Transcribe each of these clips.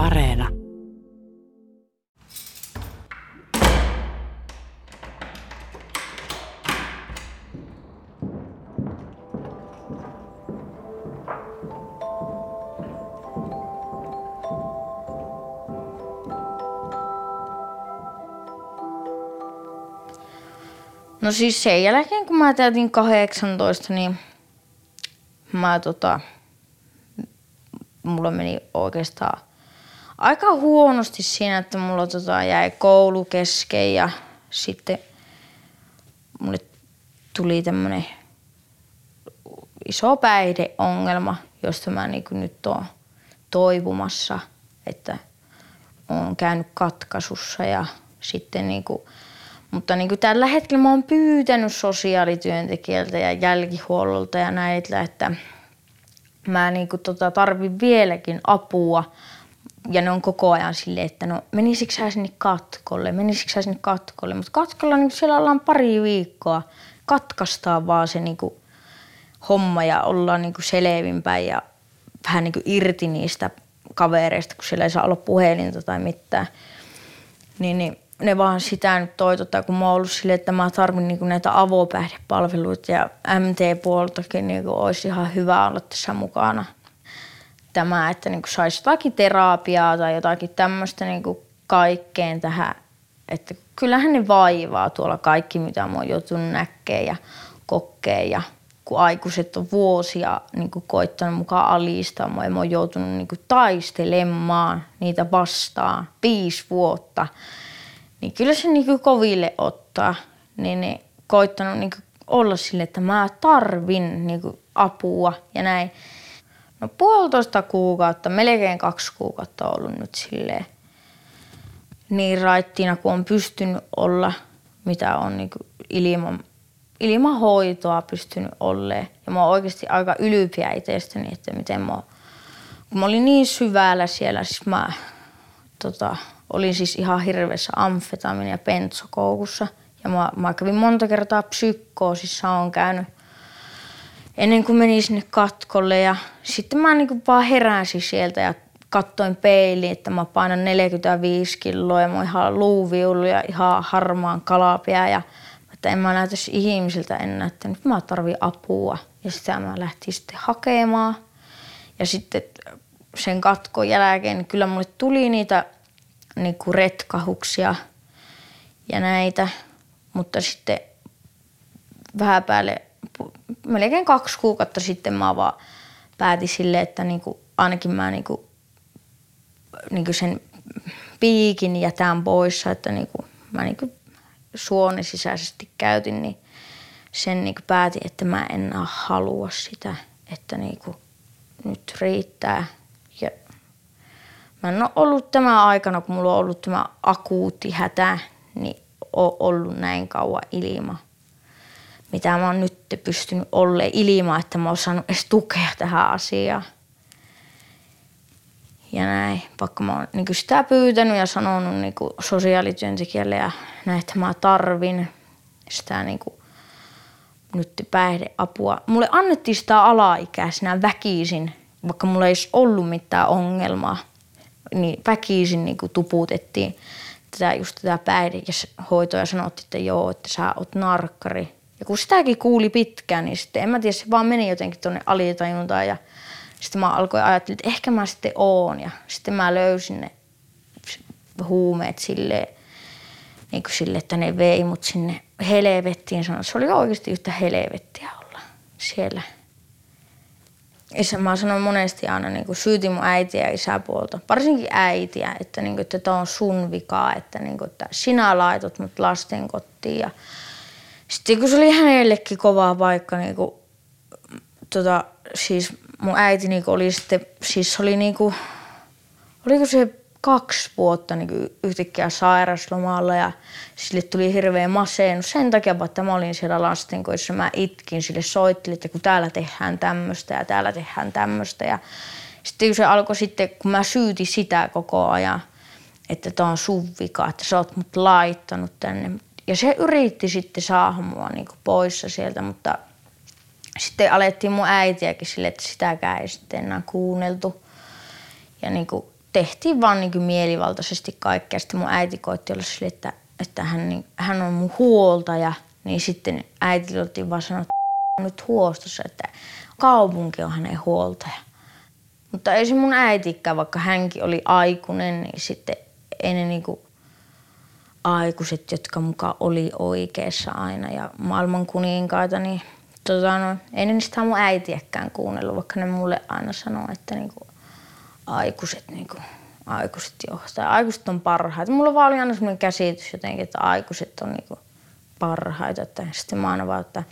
Areena. No siis sen jälkeen, kun mä täytin 18, niin mä tota, mulla meni oikeastaan aika huonosti siinä, että mulla tota jäi koulu kesken ja sitten mulle tuli tämmönen iso päihdeongelma, josta mä niin nyt oon toipumassa, että oon käynyt katkaisussa ja sitten niin kuin, mutta niin kuin tällä hetkellä mä oon pyytänyt sosiaalityöntekijältä ja jälkihuollolta ja näitä, että mä niin kuin tota tarvin vieläkin apua. Ja ne on koko ajan silleen, että no menisikö sä sinne katkolle, menisikö sä sinne katkolle. Mutta katkolla niin siellä ollaan pari viikkoa, katkaistaan vaan se niin kuin homma ja ollaan niin kuin selvinpäin ja vähän niin kuin irti niistä kavereista, kun siellä ei saa olla puhelinta tai mitään. Niin, niin ne vaan sitä nyt toitottaa, kun mä oon ollut silleen, että mä tarvin niinku näitä avopäihdepalveluita ja MT-puoltakin niinku olisi ihan hyvä olla tässä mukana. Tämä, että niinku saisi jotakin terapiaa tai jotakin tämmöistä niinku kaikkeen tähän. Että kyllähän ne vaivaa tuolla kaikki, mitä mä oon joutunut näkemään ja kokeen ja kun aikuiset on vuosia niin kuin koittanut mukaan alistaa mua ja mä oon joutunut niin kuin taistelemaan niitä vastaan viisi vuotta – niin kyllä se niin kuin koville ottaa. Niin, niin koittanut niin kuin olla sille, että mä tarvin niin kuin apua ja näin. No puolitoista kuukautta, melkein kaksi kuukautta ollut nyt silleen niin raittina, kun on pystynyt olla, mitä on niin kuin ilman, ilman hoitoa pystynyt olleen. Ja mä oon oikeasti aika ylpeä itsestäni, että miten mä, kun mä olin niin syvällä siellä, siis mä tota, olin siis ihan hirveässä amfetamiini- ja pentsokoukussa. Ja mä, mä kävin monta kertaa psykoosissa, on käynyt ennen kuin menin sinne katkolle. Ja sitten mä niin vaan heräsin sieltä ja kattoin peiliin, että mä painan 45 kiloa ja mä ihan luuviullu ja ihan harmaan kalapia. Ja että en mä näytäisi ihmisiltä enää, että nyt mä tarvin apua. Ja sitä mä lähtin sitten hakemaan. Ja sitten sen katkon jälkeen niin kyllä mulle tuli niitä niin kuin retkahuksia ja näitä, mutta sitten vähän päälle, melkein kaksi kuukautta sitten mä vaan päätin silleen, että niin kuin, ainakin mä niin kuin, niin kuin sen piikin jätän pois, että niin kuin, mä niin kuin suoni sisäisesti käytin, niin sen niin kuin päätin, että mä en halua sitä, että niin kuin, nyt riittää – Mä en ole ollut tämä aikana, kun mulla on ollut tämä akuutti hätä, niin on ollut näin kauan ilma. Mitä mä oon nyt pystynyt olemaan ilman, että mä oon saanut edes tukea tähän asiaan. Ja näin, vaikka mä oon niin sitä pyytänyt ja sanonut niin sosiaalityöntekijälle ja näin, että mä tarvin sitä niin kuin, nyt päihdeapua. Mulle annettiin sitä alaikäisenä väkisin, vaikka mulla ei ollut mitään ongelmaa niin väkisin niin kuin tuputettiin tätä, just tätä päihdehoitoa ja sanottiin, että joo, että sä oot narkkari. Ja kun sitäkin kuuli pitkään, niin sitten en mä tiedä, se vaan meni jotenkin tuonne alitajuntaan ja sitten mä alkoin ajatella, että ehkä mä sitten oon ja sitten mä löysin ne huumeet silleen, niin kuin sille, että ne vei mut sinne helvettiin. Se oli oikeasti yhtä helvettiä olla siellä isä, mä sanon monesti aina, niin kuin syytin mun äitiä ja isäpuolta, varsinkin äitiä, että, niin kuin, että tämä on sun vika, että, niin kuin, että sinä laitot mut lasten kotiin. Ja sitten kun se oli hänellekin kova paikka, niin kuin, tota, siis mun äiti niin kuin, oli sitten, siis oli niin kuin, oliko se kaksi vuotta niin yhtäkkiä sairaslomalla ja sille tuli hirveä masennus sen takia, että mä olin siellä lastenkoissa, mä itkin, sille soittelin, että kun täällä tehdään tämmöistä ja täällä tehdään tämmöistä ja sitten kun se alkoi sitten, kun mä syytin sitä koko ajan, että tämä on sun vika, että sä oot mut laittanut tänne. Ja se yritti sitten saada mua niin poissa sieltä, mutta sitten alettiin mun äitiäkin sille, että sitäkään ei sitten enää kuunneltu. Ja niin kuin tehtiin vaan niin mielivaltaisesti kaikkea. Sitten mun äiti koitti olla sille, että, että hän, niin, hän on mun huoltaja. Niin sitten äiti oltiin vaan sanoa, että nyt huostossa, että kaupunki on hänen huoltaja. Mutta ei se mun äitikään, vaikka hänkin oli aikuinen, niin sitten ei ne niinku aikuiset, jotka mukaan oli oikeassa aina ja maailman kuninkaita, niin tota, no, ei ne niistä mun äitiäkään kuunnellut, vaikka ne mulle aina sanoo, että niinku, aikuiset, niinku, aikuiset johtaa. Aikuiset on parhaita. Mulla vaan oli aina sellainen käsitys jotenkin, että aikuiset on niinku parhaita. Että sitten mä aina vaan, että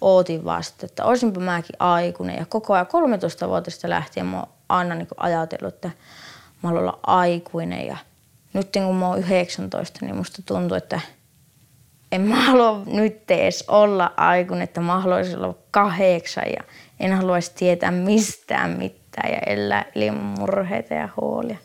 ootin vasta, että olisinpa mäkin aikuinen. Ja koko ajan 13-vuotiaasta lähtien mä oon aina niin ajatellut, että mä haluan olla aikuinen. Ja nyt kun mä oon 19, niin musta tuntuu, että en mä halua nyt edes olla aikuinen, että mä haluaisin olla kahdeksan ja en haluaisi tietää mistään mitään ja elää ilman murheita ja huolia.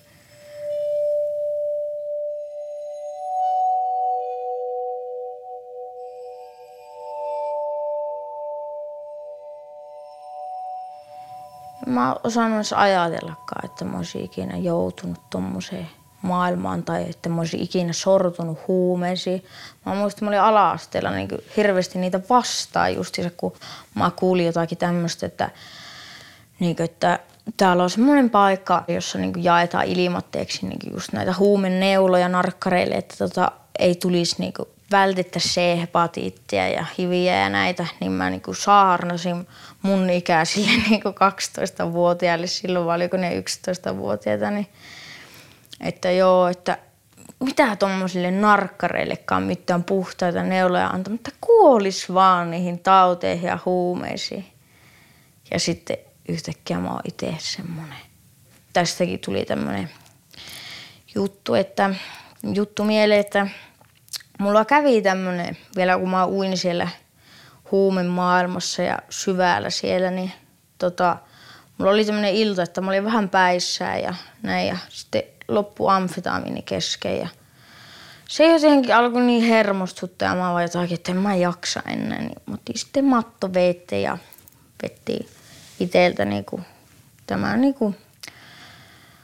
Mä osaan myös ajatellakaan, että mä olisin ikinä joutunut tommoseen maailmaan tai että mä olisin ikinä sortunut huumeisiin. Mä muistan, että mä olin ala-asteella niin hirveästi niitä vastaan justiinsa, kun mä kuulin jotakin tämmöistä, että, niin kuin, että täällä on semmoinen paikka, jossa niin jaetaan ilmatteeksi niin just näitä huumeneuloja narkkareille, että tota, ei tulisi niin vältettäisiin C-hepatiittia ja hiviä ja näitä, niin mä niin saarnasin mun ikäisille niin 12-vuotiaille silloin, vai oliko ne 11-vuotiaita, niin että joo, että mitä tuommoisille narkkareillekaan mitään puhtaita neuloja antaa, mutta kuolis vaan niihin tauteihin ja huumeisiin. Ja sitten yhtäkkiä mä oon itse semmonen. Tästäkin tuli tämmönen juttu, että juttu mieleen, että mulla kävi tämmönen, vielä kun mä uin siellä huumemaailmassa ja syvällä siellä, niin tota, mulla oli tämmönen ilta, että mä olin vähän päissään ja näin ja sitten loppu amfetamiini kesken ja se jotenkin alkoi niin hermostuttaa ja mä vaan jotakin, että en mä jaksa enää. Niin mä otin sitten mattoveitte ja vetti iteltä niinku, tämä niinku,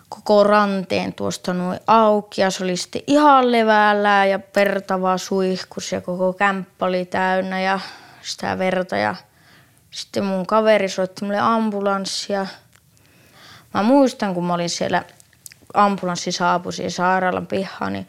koko ranteen tuosta noin auki ja se oli sitten ihan leväällä ja verta vaan suihkus ja koko kämppä oli täynnä ja sitä verta ja sitten mun kaveri soitti mulle ambulanssia. Mä muistan, kun mä olin siellä ambulanssi saapui siihen sairaalan pihaan, niin,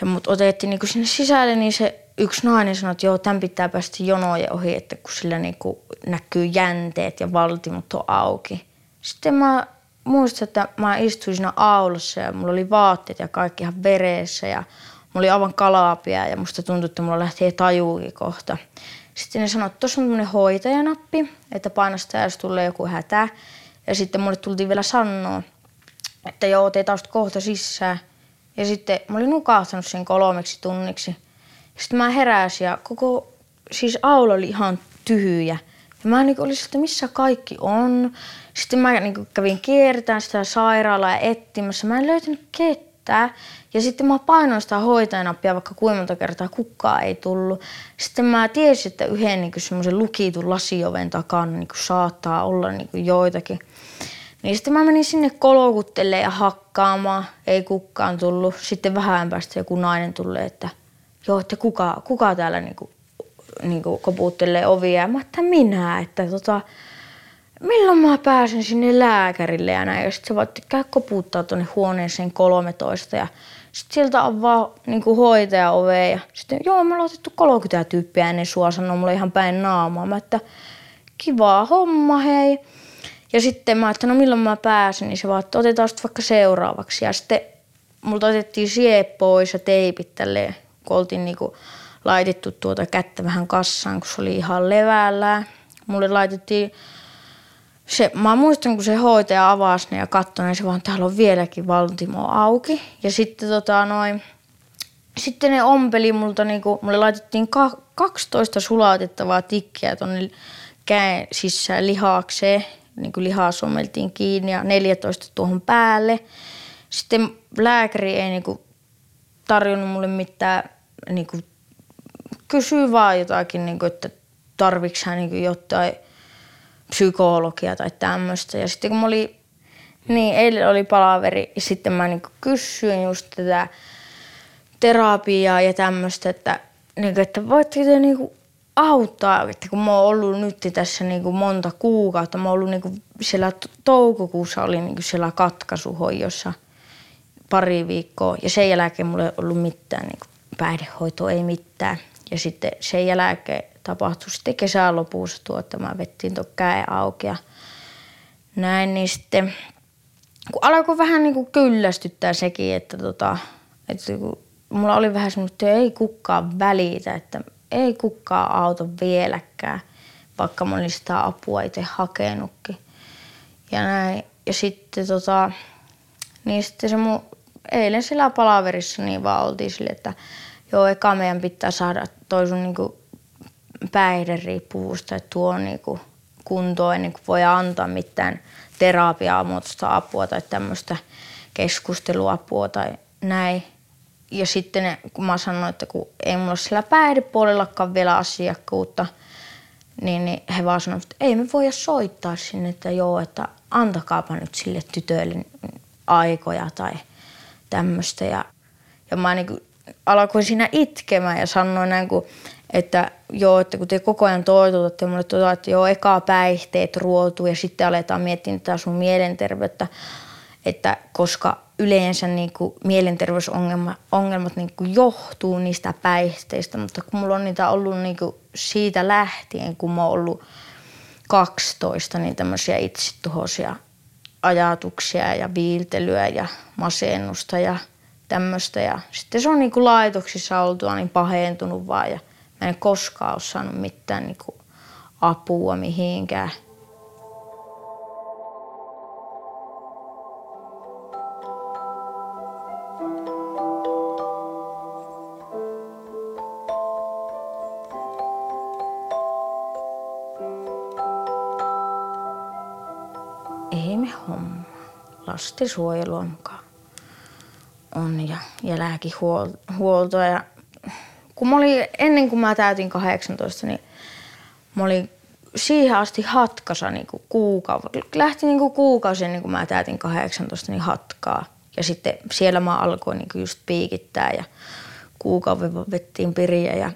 ja mut otettiin niin sinne sisälle, niin se yksi nainen sanoi, että joo, tämän pitää päästä jonojen ohi, että kun sillä niin kuin näkyy jänteet ja valtimot on auki. Sitten mä muistan, että mä istuin siinä aulassa ja mulla oli vaatteet ja kaikki ihan vereessä ja mulla oli aivan kalapia ja musta tuntui, että mulla lähti tajuukin kohta. Sitten ne sanoivat, että tuossa on tämmöinen hoitajanappi, että painasta jos tulee joku hätä. Ja sitten mulle tultiin vielä sanoa, että joo, te taas kohta sisään. Ja sitten mä olin nukahtanut sen kolmeksi tunniksi. Sitten mä heräsin ja koko, siis aula oli ihan tyhjä. Ja mä niin olisin, että missä kaikki on. Sitten mä niin kävin kiertämään sitä sairaalaa ja etsimässä. Mä en löytänyt ketään. Ja sitten mä painoin sitä hoitajanappia vaikka kuinka monta kertaa kukaan ei tullut. Sitten mä tiesin, että yhden niin semmoisen lukitun lasioven takana niin saattaa olla niin joitakin. Niin sitten mä menin sinne kolokuttelemaan ja hakkaamaan. Ei kukaan tullut. Sitten vähän päästä joku nainen tulee, että joo, että kuka, kuka täällä niinku, niinku koputtelee ovia. Mä että minä, että tota, milloin mä pääsen sinne lääkärille ja näin. Ja sitten se että käy koputtaa tuonne huoneeseen 13 ja sitten sieltä on vaan niin kuin hoitaja ove ja sitten joo, me ollaan otettu 30 tyyppiä ennen sua, sanoo mulle ihan päin naamaa. Mä että kiva homma hei. Ja sitten mä että no milloin mä pääsen, niin se vaan, että otetaan sitten vaikka seuraavaksi. Ja sitten multa otettiin siep pois ja teipit tälleen, kun oltiin niinku laitettu tuota kättä vähän kassaan, kun se oli ihan levällä. Mulle laitettiin se, mä muistan, kun se hoitaja avasi ne ja katsoi, niin se vaan, täällä on vieläkin valtimo auki. Ja sitten tota noin, sitten ne ompeli multa, niin kuin, mulle laitettiin 12 sulatettavaa tikkiä tuonne käen sisään lihakseen niin kuin lihaa sommeltiin kiinni ja 14 tuohon päälle. Sitten lääkäri ei niin kuin tarjonnut mulle mitään, niin kuin, kysyi vaan jotakin, niin kuin, että tarviks hän niin jotain psykologia tai tämmöistä. Ja sitten kun mä Niin, eilen oli palaveri ja sitten mä niin kysyin just tätä terapiaa ja tämmöistä, että, niin kuin, että voitteko te niin kuin auttaa, että kun mä oon ollut nyt tässä niin kuin monta kuukautta, mä oon ollut niin kuin siellä toukokuussa oli niin kuin siellä katkaisuhoidossa pari viikkoa ja sen jälkeen mulla ei ollut mitään niin kuin päihdehoitoa, ei mitään. Ja sitten sen jälkeen tapahtui sitten kesän lopussa tuo, että mä vettiin tuon käen auki ja näin, niin sitten kun alkoi vähän niin kuin kyllästyttää sekin, että, tota, että mulla oli vähän semmoinen, että ei kukaan välitä, että ei kukaan auta vieläkään, vaikka mä olin sitä apua itse hakenutkin. Ja näin. Ja sitten tota, niin sitten se mun, eilen siellä palaverissa niin vaan oltiin sille, että joo, eka meidän pitää saada toi sun niinku päihderiippuvuus tai tuo niinku kuntoon ennen kuin voi antaa mitään terapiaa, muotoista apua tai tämmöistä keskusteluapua tai näin. Ja sitten ne, kun mä sanoin, että kun ei mulla sillä päihdepuolellakaan vielä asiakkuutta, niin, niin he vaan sanoivat, että ei me voida soittaa sinne, että joo, että antakaapa nyt sille tytölle aikoja tai tämmöistä. Ja, ja mä niin kuin alkoin siinä itkemään ja sanoin näin, kun, että joo, että kun te koko ajan toitutatte mulle tuota, että joo, eka päihteet ruotuu ja sitten aletaan miettiä tätä sun mielenterveyttä, että koska yleensä niin kuin mielenterveysongelmat ongelmat niin kuin johtuu niistä päihteistä, mutta kun mulla on niitä ollut niin kuin siitä lähtien, kun mä oon ollut 12, niin tämmöisiä itsetuhoisia ajatuksia ja viiltelyä ja masennusta ja tämmöistä. Ja sitten se on niin kuin laitoksissa oltua niin pahentunut vaan ja mä en koskaan ole saanut mitään niin kuin apua mihinkään. Lastensuojelua mukaan on ja, ja lääkihuoltoa. Ja kun mä olin, ennen kuin mä täytin 18, niin mä olin siihen asti hatkasa niin kuin kuukausi. Lähti niin kuin kuukausi ennen kuin mä täytin 18, niin hatkaa. Ja sitten siellä mä alkoin niin kuin just piikittää ja kuukauden vettiin piriä ja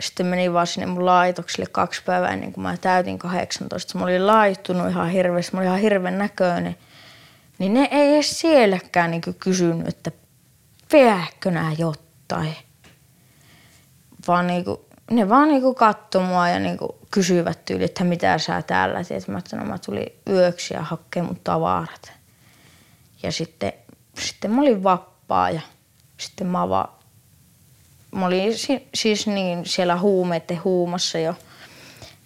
sitten menin vaan sinne mun laitokselle kaksi päivää ennen kuin mä täytin 18. Mä olin laittunut ihan hirveästi, mä olin ihan hirveän näköinen. Niin ne ei edes sielläkään niin kysynyt, että viekö nää jotain. Vaan niinku, ne vaan niinku katsoi mua ja niinku kysyivät tyyli, että mitä sä täällä teet. Mä sanoin, mä tulin yöksi ja hakkeen mun tavarat. Ja sitten, sitten mä olin vappaa ja sitten mä vaan, mä olin si- siis niin siellä huumeiden huumassa jo.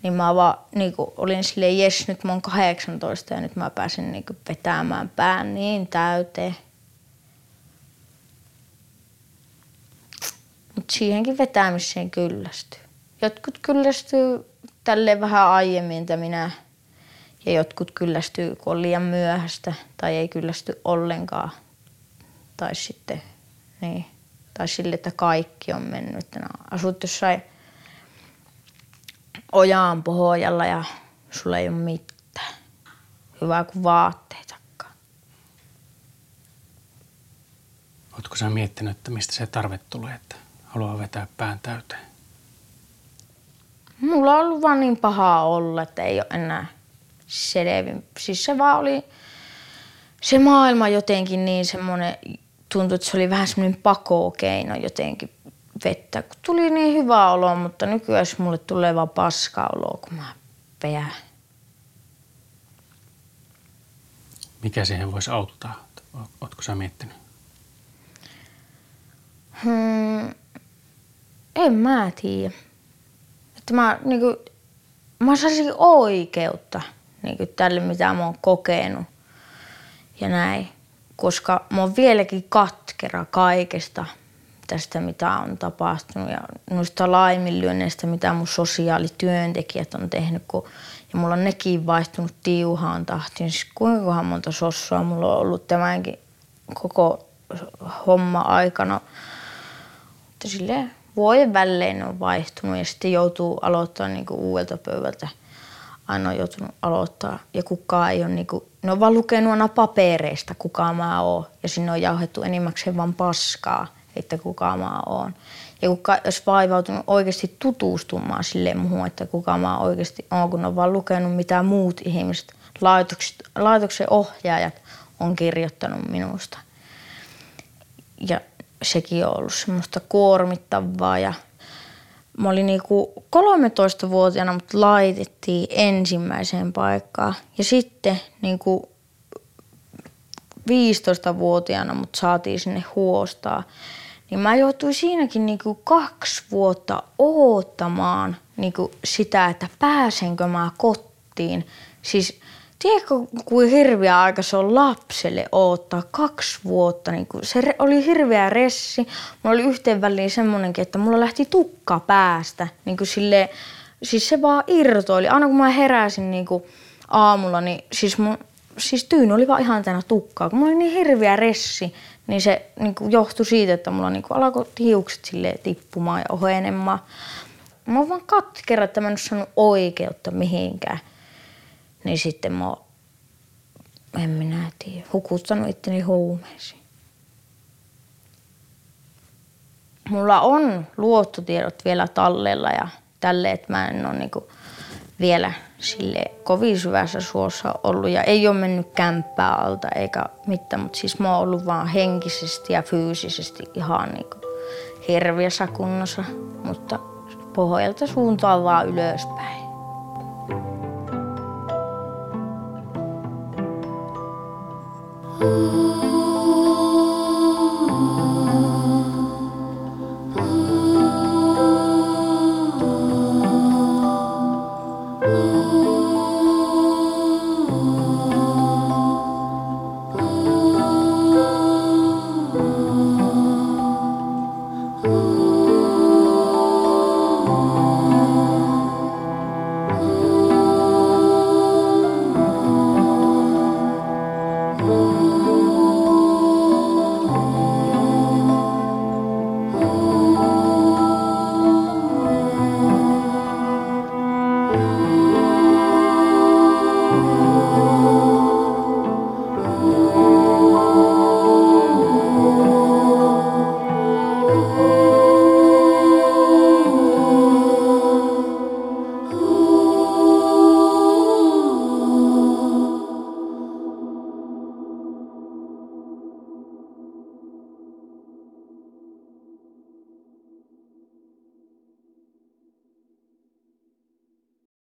Niin mä vaan niin olin silleen, jes nyt mä oon 18 ja nyt mä pääsen niin vetämään pään niin täyteen. Mutta siihenkin vetämiseen kyllästyy. Jotkut kyllästyy tälleen vähän aiemmin, että minä. Ja jotkut kyllästyy, kun on liian myöhäistä tai ei kyllästy ollenkaan. Tai sitten, niin. Tai sille, että kaikki on mennyt. No, asut jossain ojaan pohjalla ja sulla ei ole mitään. Hyvä kuin vaatteitakaan. Oletko sä miettinyt, että mistä se tarve tulee, että haluaa vetää pään täyteen? Mulla on ollut vaan niin pahaa olla, että ei ole enää selvin. Siis se vaan oli, se maailma jotenkin niin semmoinen, tuntui, että se oli vähän semmoinen pakokeino jotenkin vettä. Kun tuli niin hyvä olo, mutta nykyään mulle tulee vaan paska olo, kun mä peään. Mikä siihen voisi auttaa? Oletko sä miettinyt? Hmm, en mä tiedä. Että mä, niinku, mä saisin oikeutta niinku, tälle, mitä mä oon kokenut ja näin. Koska mä oon vieläkin katkera kaikesta tästä, mitä on tapahtunut ja noista laiminlyönneistä, mitä mun sosiaalityöntekijät on tehnyt, kun, ja mulla on nekin vaihtunut tiuhaan tahtiin. Siis kuinka monta sossua mulla on ollut tämänkin koko homma aikana. Mutta silleen vuoden välein on vaihtunut ja sitten joutuu aloittamaan niin uudelta pöydältä aina on joutunut aloittaa. Ja kukaan ei ole, niinku, ne on vaan lukenut aina papereista, kuka mä oon. Ja sinne on jauhettu enimmäkseen vaan paskaa, että kuka mä oon. Ja kuka olisi vaivautunut oikeasti tutustumaan sille muuhun, että kuka mä oikeasti oon, kun on vaan lukenut mitä muut ihmiset, laitoksen ohjaajat on kirjoittanut minusta. Ja sekin on ollut semmoista kuormittavaa ja mä olin niinku 13-vuotiaana, mutta laitettiin ensimmäiseen paikkaan. Ja sitten niinku 15-vuotiaana mut saatiin sinne huostaa. Niin mä joutuin siinäkin niinku kaksi vuotta oottamaan niinku sitä, että pääsenkö mä kotiin. Siis Tiedätkö, kuin hirveä aika se on lapselle odottaa kaksi vuotta. Niin kuin, se oli hirveä ressi. Mulla oli yhteen väliin semmoinenkin, että mulla lähti tukka päästä. Niin kuin sille, siis se vaan irtoili. Aina kun mä heräsin niin kuin aamulla, niin siis, mun, siis tyyny oli vaan ihan tänä tukkaa. Kun mulla oli niin hirveä ressi, niin se niin kuin johtui siitä, että mulla niin kuin alkoi hiukset sille tippumaan ja ohenemaan. Mä oon vaan katkera, että mä en ole saanut oikeutta mihinkään niin sitten mä en minä tiedä, hukuttanut itteni huumeisiin. Mulla on luottotiedot vielä tallella ja tälle, että mä en ole niinku vielä sille kovin syvässä suossa ollut ja ei ole mennyt kämppää alta eikä mitään, mutta siis mä oon ollut vaan henkisesti ja fyysisesti ihan niinku hirviössä kunnossa, mutta pohjalta suuntaan vaan ylöspäin. Ooh.